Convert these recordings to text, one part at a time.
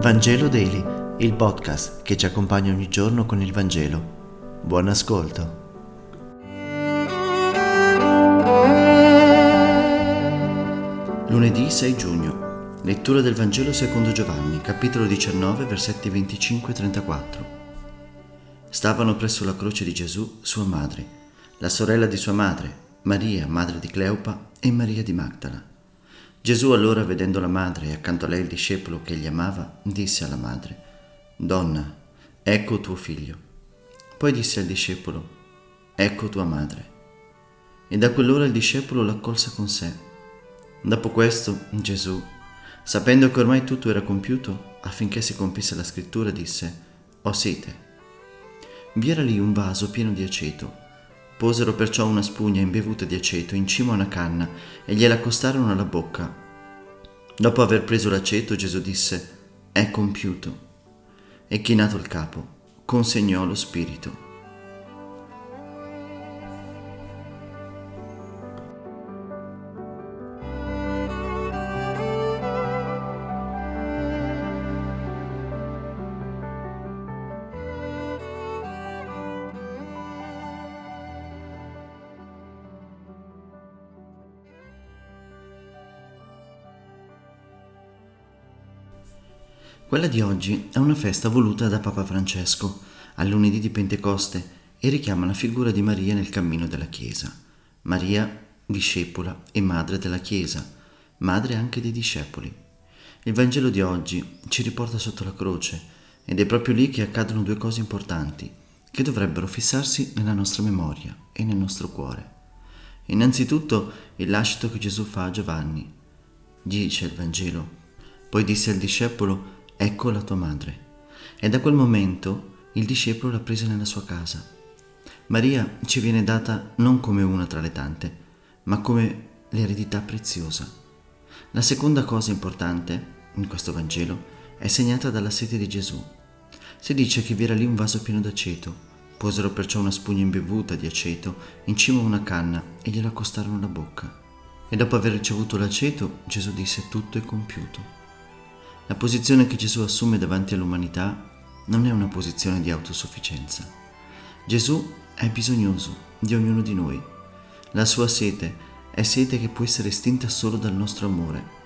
Vangelo Daily, il podcast che ci accompagna ogni giorno con il Vangelo. Buon ascolto. Lunedì 6 giugno. Lettura del Vangelo secondo Giovanni, capitolo 19, versetti 25-34. Stavano presso la croce di Gesù sua madre, la sorella di sua madre, Maria, madre di Cleopa, e Maria di Magdala. Gesù allora, vedendo la madre e accanto a lei il discepolo che gli amava, disse alla madre, Donna, ecco tuo figlio. Poi disse al discepolo, Ecco tua madre. E da quell'ora il discepolo l'accolse con sé. Dopo questo, Gesù, sapendo che ormai tutto era compiuto, affinché si compisse la scrittura, disse, Ho sete. Vi era lì un vaso pieno di aceto Posero perciò una spugna imbevuta di aceto in cima a una canna e gliela accostarono alla bocca. Dopo aver preso l'aceto, Gesù disse, È compiuto. E chinato il capo, consegnò lo spirito. Quella di oggi è una festa voluta da Papa Francesco al lunedì di Pentecoste e richiama la figura di Maria nel cammino della Chiesa. Maria, discepola e madre della Chiesa, madre anche dei discepoli. Il Vangelo di oggi ci riporta sotto la croce ed è proprio lì che accadono due cose importanti che dovrebbero fissarsi nella nostra memoria e nel nostro cuore. Innanzitutto il lascito che Gesù fa a Giovanni. Dice il Vangelo. Poi disse al discepolo ecco la tua madre. E da quel momento il discepolo l'ha presa nella sua casa. Maria ci viene data non come una tra le tante, ma come l'eredità preziosa. La seconda cosa importante in questo Vangelo è segnata dalla sete di Gesù. Si dice che vi era lì un vaso pieno d'aceto, posero perciò una spugna imbevuta di aceto in cima a una canna e gliela accostarono alla bocca. E dopo aver ricevuto l'aceto, Gesù disse tutto è compiuto. La posizione che Gesù assume davanti all'umanità non è una posizione di autosufficienza. Gesù è bisognoso di ognuno di noi. La sua sete è sete che può essere estinta solo dal nostro amore.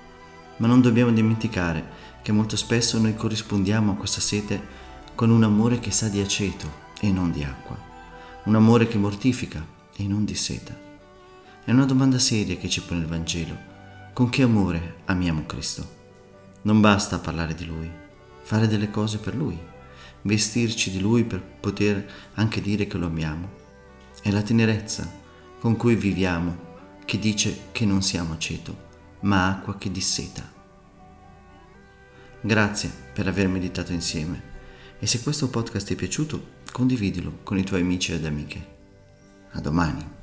Ma non dobbiamo dimenticare che molto spesso noi corrispondiamo a questa sete con un amore che sa di aceto e non di acqua, un amore che mortifica e non di seta. È una domanda seria che ci pone il Vangelo. Con che amore amiamo Cristo? Non basta parlare di Lui, fare delle cose per Lui, vestirci di Lui per poter anche dire che lo amiamo. È la tenerezza con cui viviamo che dice che non siamo aceto, ma acqua che disseta. Grazie per aver meditato insieme e se questo podcast ti è piaciuto condividilo con i tuoi amici ed amiche. A domani.